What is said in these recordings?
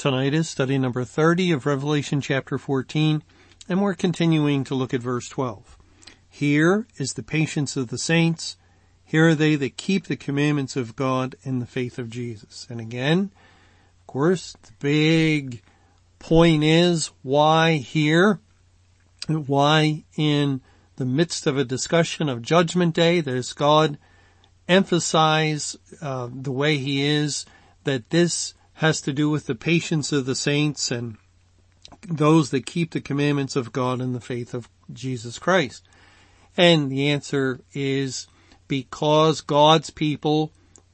Tonight is study number 30 of Revelation chapter 14, and we're continuing to look at verse 12. Here is the patience of the saints. Here are they that keep the commandments of God and the faith of Jesus. And again, of course, the big point is why here? Why in the midst of a discussion of judgment day does God emphasize uh, the way he is that this has to do with the patience of the saints and those that keep the commandments of God and the faith of Jesus Christ. And the answer is because God's people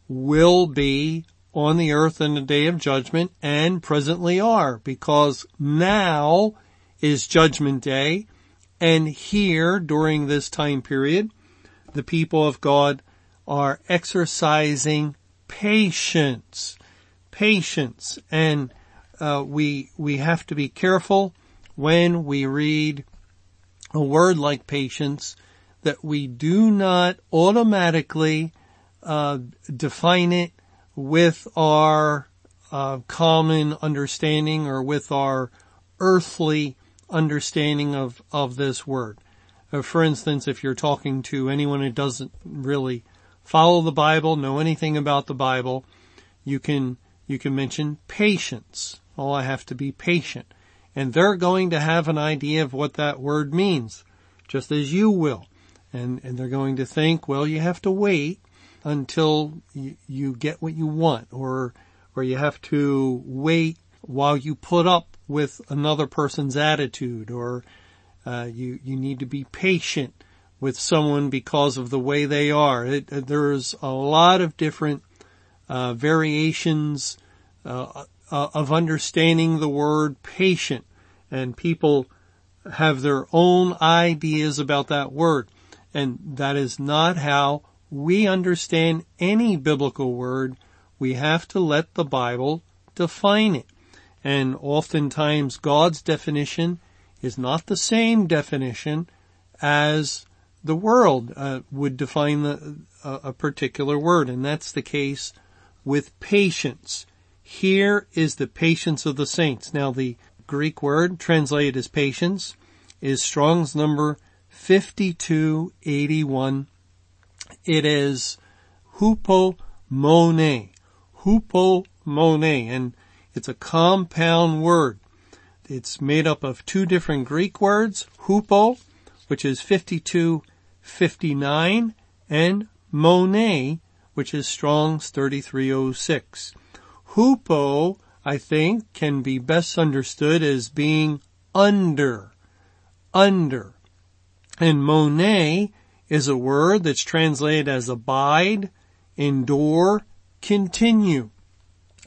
will be on the earth in the day of judgment and presently are because now is judgment day and here during this time period the people of God are exercising patience patience and uh, we we have to be careful when we read a word like patience that we do not automatically uh, define it with our uh, common understanding or with our earthly understanding of of this word. Uh, for instance, if you're talking to anyone who doesn't really follow the Bible, know anything about the Bible, you can you can mention patience. Oh, I have to be patient. And they're going to have an idea of what that word means, just as you will. And, and they're going to think, well, you have to wait until you, you get what you want or, or you have to wait while you put up with another person's attitude or, uh, you, you need to be patient with someone because of the way they are. It, there's a lot of different uh, variations uh, uh, of understanding the word patient, and people have their own ideas about that word, and that is not how we understand any biblical word. We have to let the Bible define it. And oftentimes God's definition is not the same definition as the world uh, would define the, uh, a particular word, and that's the case with patience. Here is the patience of the saints. Now the Greek word translated as patience is Strong's number 5281. It is hupomone, hupomone, and it's a compound word. It's made up of two different Greek words, hupo, which is 5259, and mone, which is Strong's 3306. Hupo, I think, can be best understood as being under, under. And mone is a word that's translated as abide, endure, continue.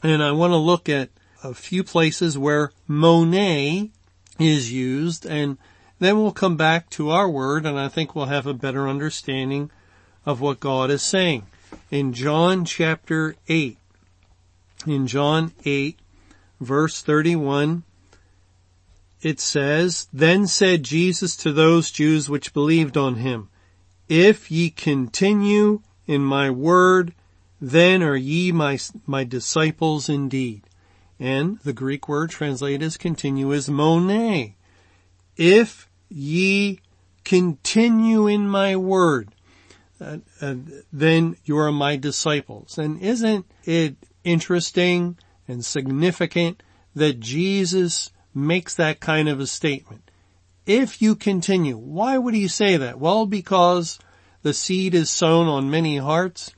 And I want to look at a few places where mone is used and then we'll come back to our word and I think we'll have a better understanding of what God is saying in John chapter 8. In John 8 verse 31, it says, Then said Jesus to those Jews which believed on him, If ye continue in my word, then are ye my, my disciples indeed. And the Greek word translated as continue is mone. If ye continue in my word, then you are my disciples. And isn't it interesting and significant that Jesus makes that kind of a statement? If you continue, why would he say that? Well, because the seed is sown on many hearts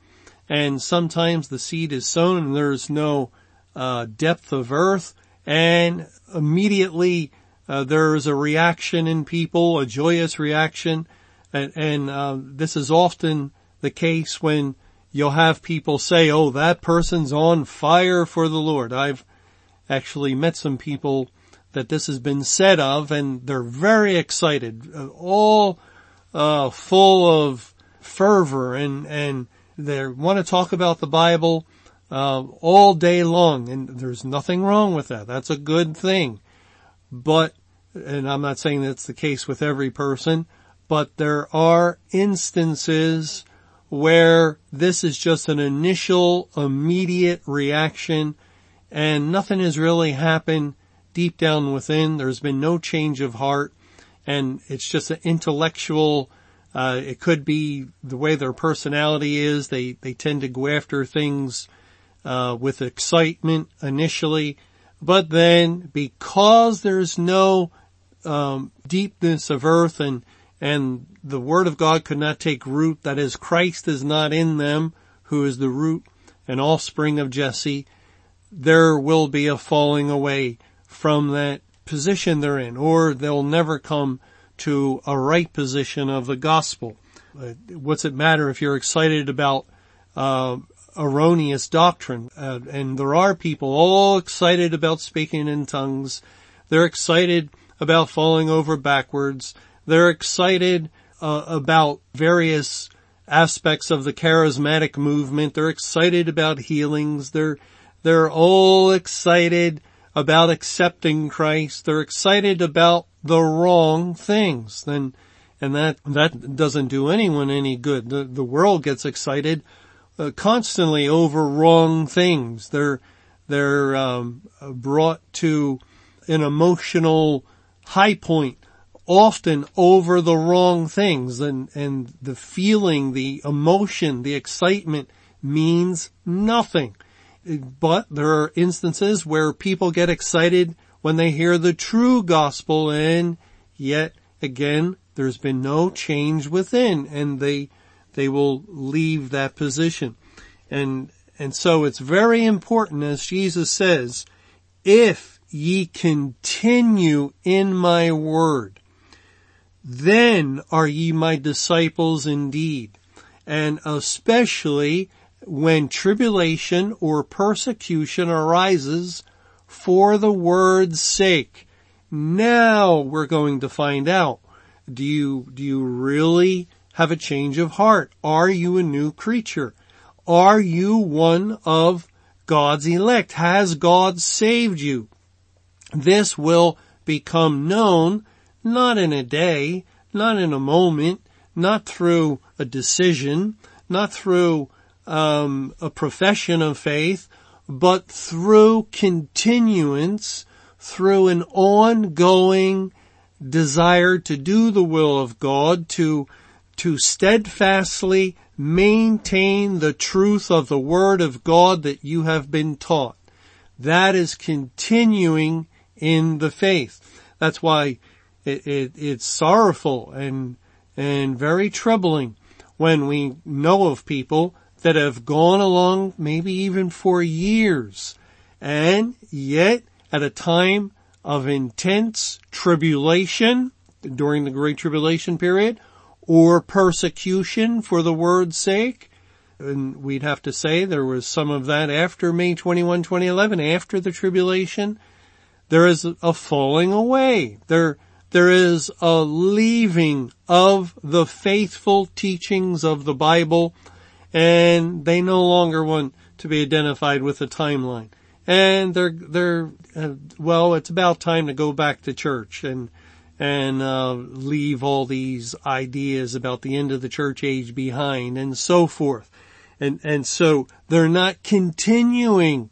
and sometimes the seed is sown and there's no uh, depth of earth and immediately uh, there is a reaction in people, a joyous reaction and, and uh, this is often the case when you'll have people say, oh, that person's on fire for the Lord. I've actually met some people that this has been said of and they're very excited, all, uh, full of fervor and, and they want to talk about the Bible, uh, all day long and there's nothing wrong with that. That's a good thing. But, and I'm not saying that's the case with every person, but there are instances where this is just an initial immediate reaction and nothing has really happened deep down within. There's been no change of heart and it's just an intellectual, uh, it could be the way their personality is. They, they tend to go after things, uh, with excitement initially, but then because there's no, um, deepness of earth and, and the word of God could not take root, that is Christ is not in them, who is the root and offspring of Jesse, there will be a falling away from that position they're in, or they'll never come to a right position of the gospel. Uh, what's it matter if you're excited about uh, erroneous doctrine? Uh, and there are people all excited about speaking in tongues. They're excited about falling over backwards. They're excited uh, about various aspects of the charismatic movement. They're excited about healings. They're they're all excited about accepting Christ. They're excited about the wrong things. Then, and that, that doesn't do anyone any good. The, the world gets excited uh, constantly over wrong things. They're, they're, um, brought to an emotional high point often over the wrong things and, and the feeling, the emotion, the excitement means nothing. But there are instances where people get excited when they hear the true gospel and yet again, there's been no change within and they, they will leave that position. And, and so it's very important as Jesus says, if ye continue in my word, then are ye my disciples indeed. And especially when tribulation or persecution arises for the word's sake. Now we're going to find out. Do you, do you really have a change of heart? Are you a new creature? Are you one of God's elect? Has God saved you? This will become known not in a day, not in a moment, not through a decision, not through um, a profession of faith, but through continuance, through an ongoing desire to do the will of God, to, to steadfastly maintain the truth of the word of God that you have been taught. That is continuing in the faith. That's why it, it, it's sorrowful and, and very troubling when we know of people that have gone along maybe even for years and yet at a time of intense tribulation during the Great Tribulation period or persecution for the word's sake. And we'd have to say there was some of that after May 21, 2011, after the tribulation. There is a falling away. There, there is a leaving of the faithful teachings of the Bible and they no longer want to be identified with a timeline. And they're, they're, uh, well, it's about time to go back to church and, and, uh, leave all these ideas about the end of the church age behind and so forth. And, and so they're not continuing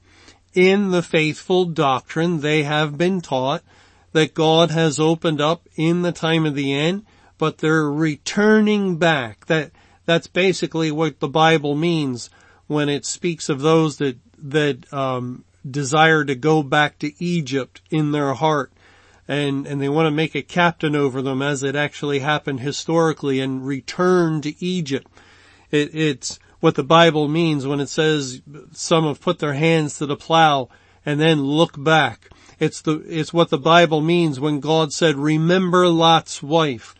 in the faithful doctrine they have been taught that God has opened up in the time of the end, but they're returning back. That, that's basically what the Bible means when it speaks of those that, that, um, desire to go back to Egypt in their heart and, and they want to make a captain over them as it actually happened historically and return to Egypt. It, it's what the Bible means when it says some have put their hands to the plow and then look back. It's the, it's what the Bible means when God said, remember Lot's wife.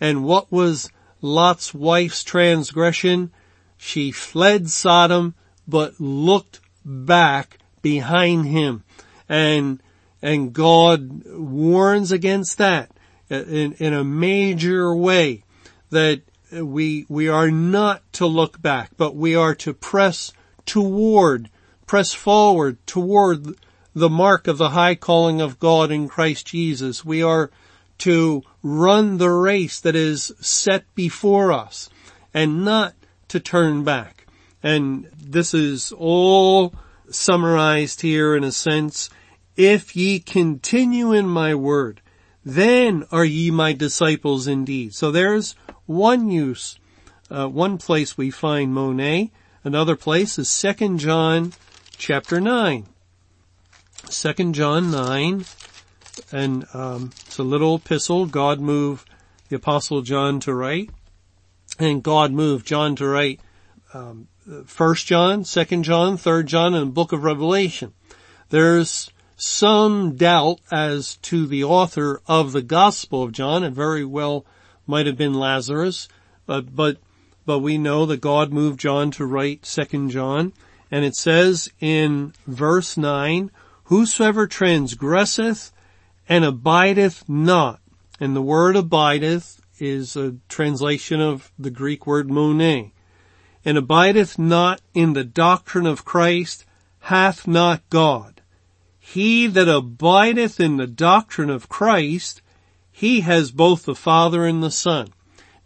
And what was Lot's wife's transgression? She fled Sodom, but looked back behind him. And And God warns against that in, in a major way that we, we are not to look back, but we are to press toward, press forward toward the mark of the high calling of God in Christ Jesus. We are to run the race that is set before us and not to turn back. And this is all summarized here in a sense. If ye continue in my word, then are ye my disciples indeed. So there's one use, uh, one place we find mone. Another place is 2 John chapter 9. 2 John 9, and um, it's a little epistle. God moved the apostle John to write, and God moved John to write um, 1 John, 2 John, 3 John, and the book of Revelation. There's some doubt as to the author of the Gospel of John. It very well might have been Lazarus, but, but, but we know that God moved John to write 2 John. And it says in verse 9, Whosoever transgresseth and abideth not, and the word abideth is a translation of the Greek word mone, and abideth not in the doctrine of Christ, hath not God. He that abideth in the doctrine of Christ, he has both the Father and the Son.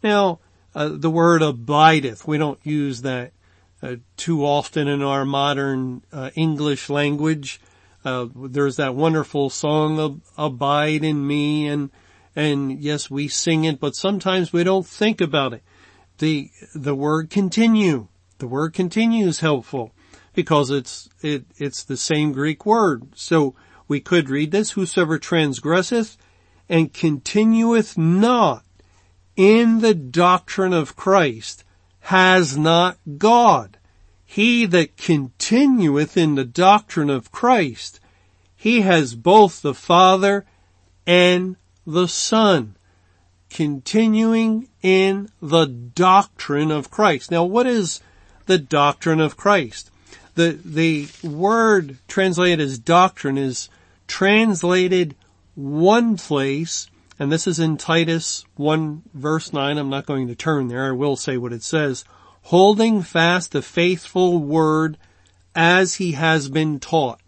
Now, uh, the word abideth, we don't use that uh, too often in our modern uh, English language. Uh, there's that wonderful song, of Abide in Me, and, and yes, we sing it, but sometimes we don't think about it. The, the word continue, the word continue is helpful because it's, it, it's the same Greek word. So we could read this, whosoever transgresseth and continueth not in the doctrine of Christ has not God. He that continueth in the doctrine of Christ, he has both the Father and the Son. Continuing in the doctrine of Christ. Now what is the doctrine of Christ? The, the word translated as doctrine is translated one place, and this is in Titus 1 verse 9. I'm not going to turn there. I will say what it says holding fast the faithful word as he has been taught.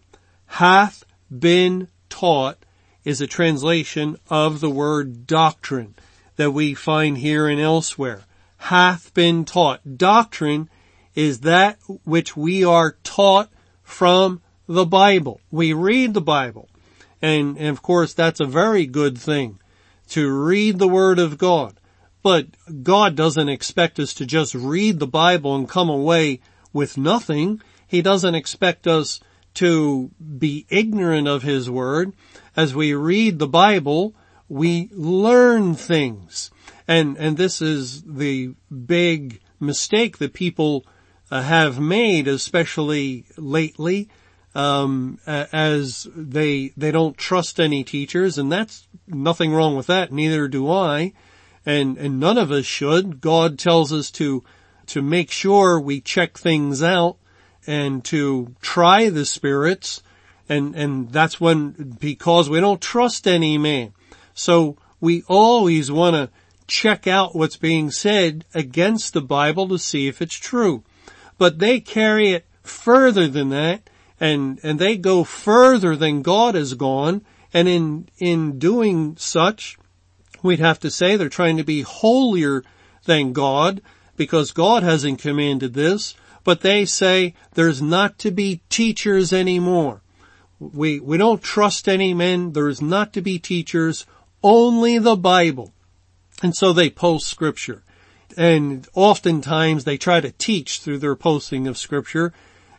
Hath been taught is a translation of the word doctrine that we find here and elsewhere. Hath been taught. Doctrine is that which we are taught from the Bible. We read the Bible. And, and of course that's a very good thing to read the Word of God. But God doesn't expect us to just read the Bible and come away with nothing. He doesn't expect us to be ignorant of His Word. As we read the Bible, we learn things. And, and this is the big mistake that people uh, have made, especially lately, um, as they, they don't trust any teachers and that's nothing wrong with that. Neither do I and, and none of us should. God tells us to, to make sure we check things out and to try the spirits and, and that's when, because we don't trust any man. So we always want to check out what's being said against the Bible to see if it's true. But they carry it further than that and, and they go further than God has gone. And in, in doing such, we'd have to say they're trying to be holier than God because God hasn't commanded this, but they say there's not to be teachers anymore. We, we don't trust any men. There's not to be teachers, only the Bible. And so they post scripture. And oftentimes they try to teach through their posting of scripture.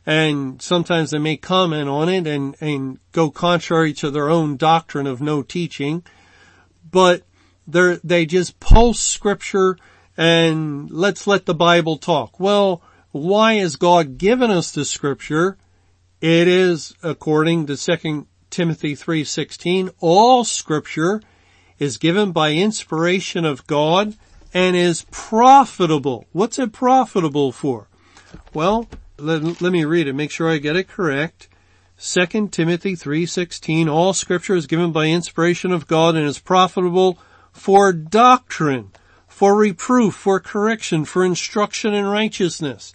And sometimes they may comment on it and, and go contrary to their own doctrine of no teaching. But they they just post scripture and let's let the Bible talk. Well, why has God given us the scripture? It is according to 2 Timothy 3:16, all scripture is given by inspiration of God and is profitable. What's it profitable for? Well, let, let me read it, make sure I get it correct. 2 Timothy 3:16 all scripture is given by inspiration of God and is profitable for doctrine, for reproof, for correction, for instruction in righteousness.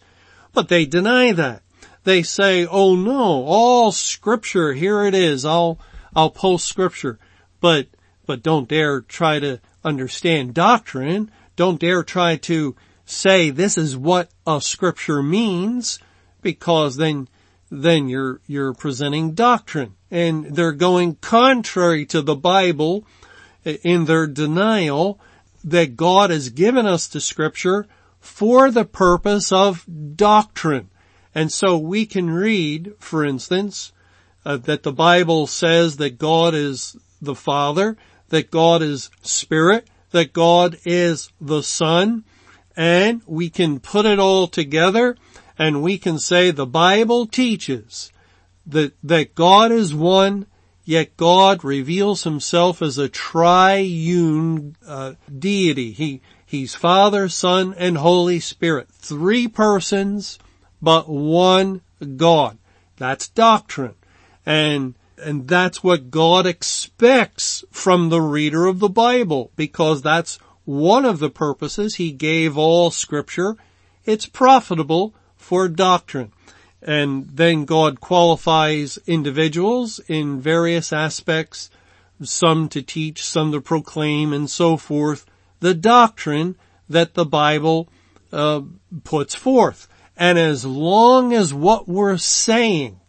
But they deny that. They say, "Oh no, all scripture, here it is. I'll I'll post scripture." But but don't dare try to understand doctrine. Don't dare try to say this is what a scripture means because then then you're, you're presenting doctrine and they're going contrary to the Bible in their denial that God has given us the scripture for the purpose of doctrine. And so we can read, for instance, uh, that the Bible says that God is the Father, that God is Spirit, that God is the Son, and we can put it all together and we can say the Bible teaches that, that God is one, yet God reveals himself as a triune uh, deity. He, he's Father, Son, and Holy Spirit. Three persons, but one God. That's doctrine. And, and that's what God expects from the reader of the Bible, because that's one of the purposes he gave all scripture. It's profitable for doctrine. And then God qualifies individuals in various aspects, some to teach, some to proclaim, and so forth, the doctrine that the Bible uh, puts forth. And as long as what we're saying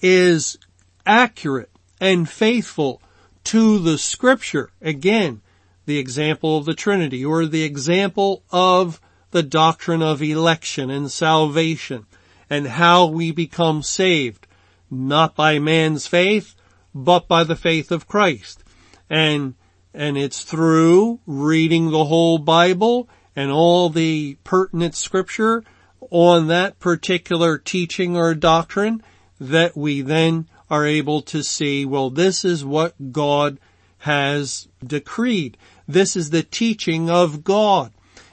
is accurate and faithful to the scripture, again, the example of the Trinity or the example of the doctrine of election and salvation and how we become saved, not by man's faith, but by the faith of Christ. And, and it's through reading the whole Bible and all the pertinent scripture on that particular teaching or doctrine that we then are able to see, well, this is what God has decreed. This is the teaching of God.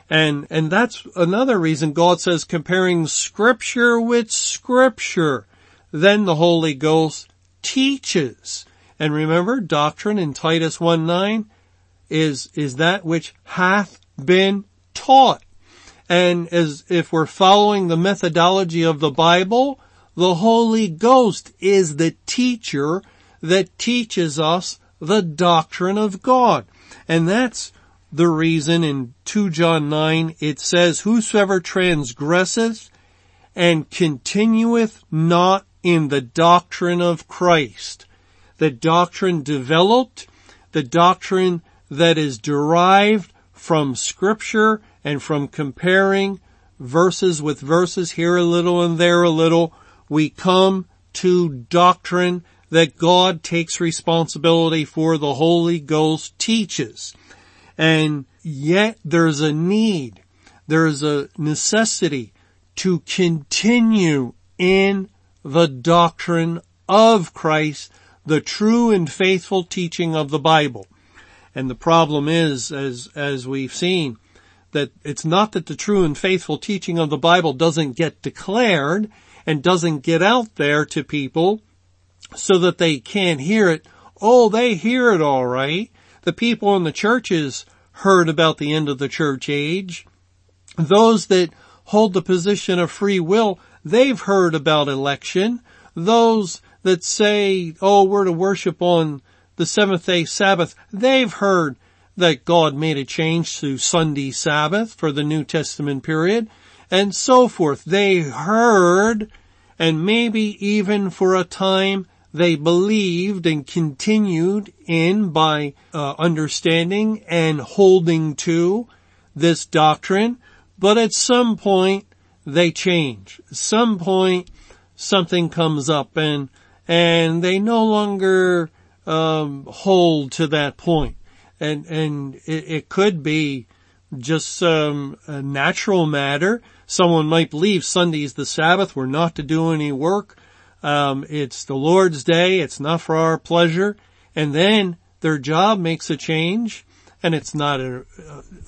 And, and that's another reason God says comparing scripture with scripture. Then the Holy Ghost teaches. And remember, doctrine in Titus 1 9 is, is that which hath been taught. And as if we're following the methodology of the Bible, the Holy Ghost is the teacher that teaches us the doctrine of God. And that's the reason in 2 John 9 it says, whosoever transgresseth and continueth not in the doctrine of Christ, the doctrine developed, the doctrine that is derived from scripture and from comparing verses with verses here a little and there a little, we come to doctrine that God takes responsibility for the Holy Ghost teaches. And yet there's a need, there's a necessity to continue in the doctrine of Christ, the true and faithful teaching of the Bible. And the problem is, as, as we've seen, that it's not that the true and faithful teaching of the Bible doesn't get declared and doesn't get out there to people so that they can't hear it. Oh, they hear it all right the people in the churches heard about the end of the church age. Those that hold the position of free will, they've heard about election. Those that say, oh, we're to worship on the seventh day Sabbath, they've heard that God made a change to Sunday Sabbath for the New Testament period and so forth. They heard and maybe even for a time they believed and continued in by uh, understanding and holding to this doctrine, but at some point they change. At some point something comes up and and they no longer um, hold to that point. And and it, it could be just um, a natural matter. Someone might believe Sunday's the Sabbath. We're not to do any work. Um, it's the Lord's day. It's not for our pleasure. And then their job makes a change and it's not an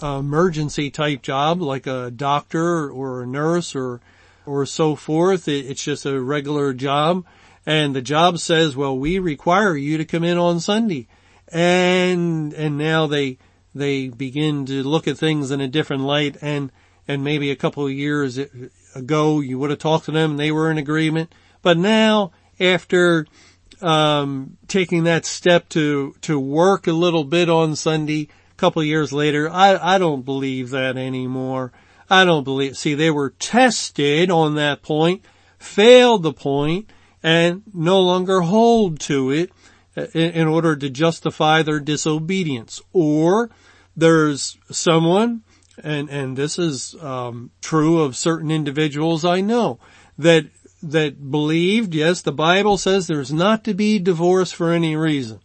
emergency type job like a doctor or a nurse or, or so forth. It's just a regular job and the job says, well, we require you to come in on Sunday. And, and now they, they begin to look at things in a different light and, and maybe a couple of years ago you would have talked to them and they were in agreement. But now after, um, taking that step to, to work a little bit on Sunday, a couple years later, I, I don't believe that anymore. I don't believe, see, they were tested on that point, failed the point, and no longer hold to it uh, in order to justify their disobedience. Or there's someone, and, and this is um, true of certain individuals I know, that that believed, yes, the Bible says there's not to be divorce for any reason.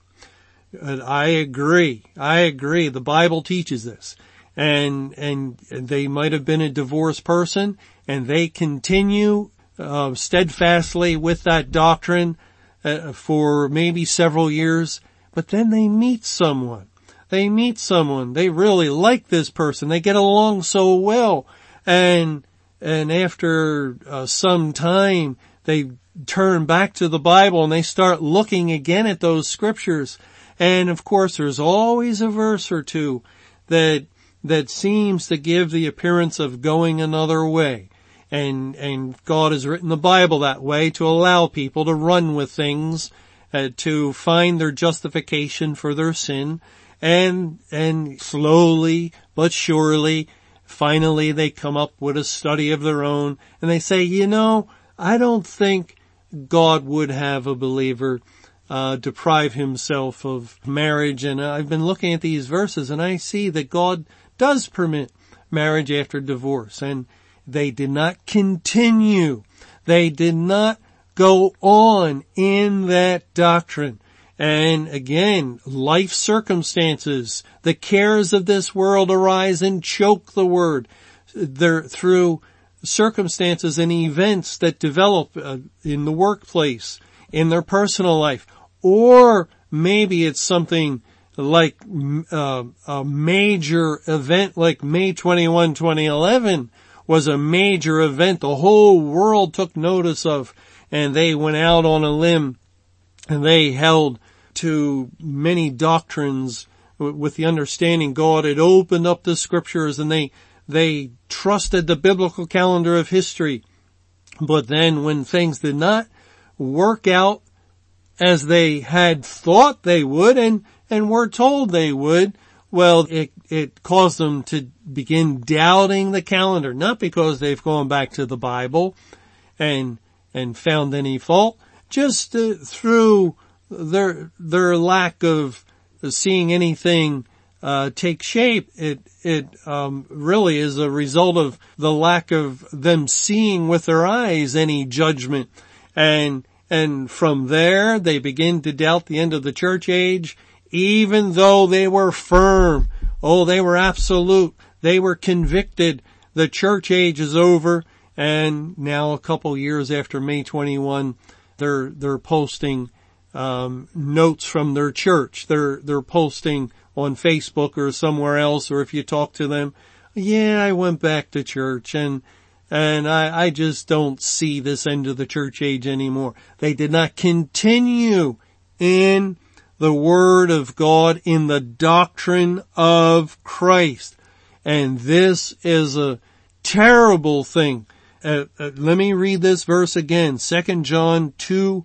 And I agree. I agree. The Bible teaches this. And, and they might have been a divorced person and they continue uh, steadfastly with that doctrine uh, for maybe several years, but then they meet someone. They meet someone. They really like this person. They get along so well. And, and after uh, some time, they turn back to the Bible and they start looking again at those scriptures. And of course, there's always a verse or two that, that seems to give the appearance of going another way and and God has written the Bible that way to allow people to run with things, uh, to find their justification for their sin, and and slowly but surely, finally they come up with a study of their own, and they say, you know, I don't think God would have a believer uh, deprive himself of marriage, and I've been looking at these verses, and I see that God does permit marriage after divorce, and they did not continue. They did not go on in that doctrine. And again, life circumstances, the cares of this world arise and choke the word. Through circumstances and events that develop uh, in the workplace, in their personal life, or maybe it's something like uh, a major event like May 21, 2011 was a major event the whole world took notice of and they went out on a limb and they held to many doctrines with the understanding God had opened up the scriptures and they, they trusted the biblical calendar of history. But then when things did not work out as they had thought they would and, and were told they would, well, it, it caused them to begin doubting the calendar, not because they've gone back to the Bible and, and found any fault, just uh, through their, their lack of seeing anything uh, take shape, it it um, really is a result of the lack of them seeing with their eyes any judgment, and and from there they begin to doubt the end of the church age even though they were firm. Oh, they were absolute. They were convicted. The church age is over. And now a couple years after May 21, they're, they're posting, um, notes from their church. They're, they're posting on Facebook or somewhere else, or if you talk to them, yeah, I went back to church and, and I, I just don't see this end of the church age anymore. They did not continue in the Word of God in the doctrine of Christ. And this is a terrible thing. Uh, uh, let me read this verse again. 2 John 2,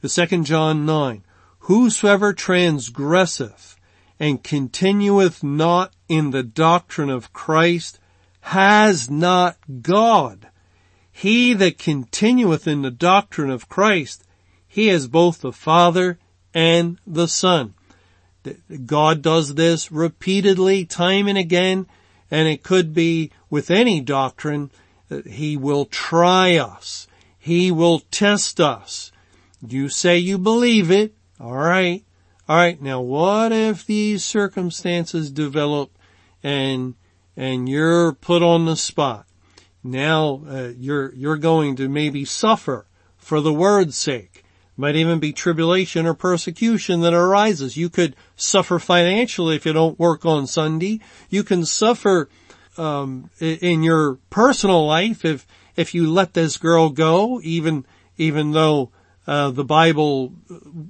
the 2 John 9. Whosoever transgresseth and continueth not in the doctrine of Christ has not God. He that continueth in the doctrine of Christ, he is both the Father and the Son. God does this repeatedly, time and again, and it could be with any doctrine that He will try us. He will test us. You say you believe it. Alright. Alright, now what if these circumstances develop and, and you're put on the spot? Now, uh, you're, you're going to maybe suffer for the word's sake might even be tribulation or persecution that arises. You could suffer financially if you don't work on Sunday. You can suffer um, in your personal life if if you let this girl go, even even though uh, the Bible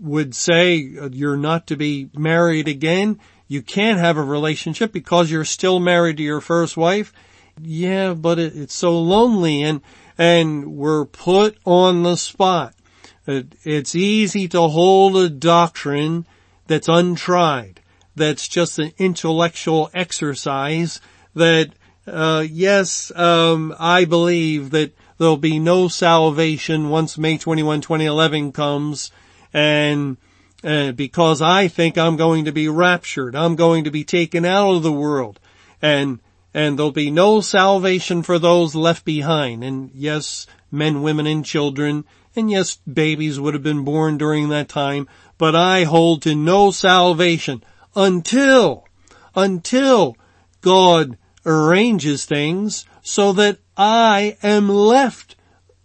would say you're not to be married again. You can't have a relationship because you're still married to your first wife. Yeah, but it, it's so lonely and, and we're put on the spot. It, it's easy to hold a doctrine that's untried, that's just an intellectual exercise that, uh, yes, um, I believe that there'll be no salvation once May 21, 2011 comes and uh, because I think I'm going to be raptured. I'm going to be taken out of the world and, and there'll be no salvation for those left behind. And yes, men, women, and children, and yes, babies would have been born during that time, but I hold to no salvation until, until God arranges things so that I am left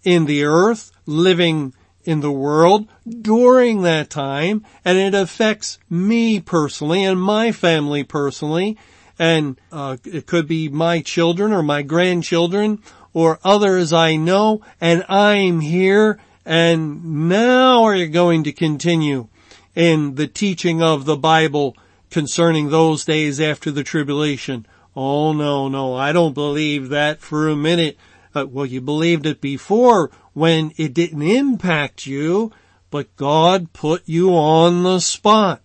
in the earth, living in the world during that time, and it affects me personally and my family personally, and uh, it could be my children or my grandchildren or others I know, and I'm here, and now are you going to continue in the teaching of the Bible concerning those days after the tribulation. Oh no, no, I don't believe that for a minute. Uh, well, you believed it before when it didn't impact you, but God put you on the spot.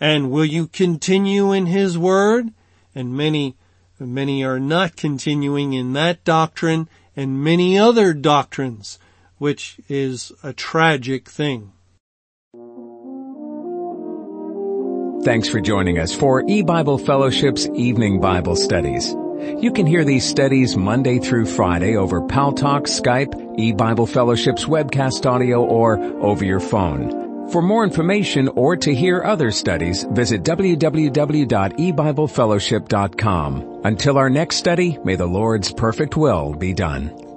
And will you continue in His Word? And many, many are not continuing in that doctrine and many other doctrines, which is a tragic thing. Thanks for joining us for E-Bible Fellowship's Evening Bible Studies. You can hear these studies Monday through Friday over Paltalk, Skype, E-Bible Fellowship's webcast audio, or over your phone. For more information or to hear other studies, visit www.ebiblefellowship.com. Until our next study, may the Lord's perfect will be done.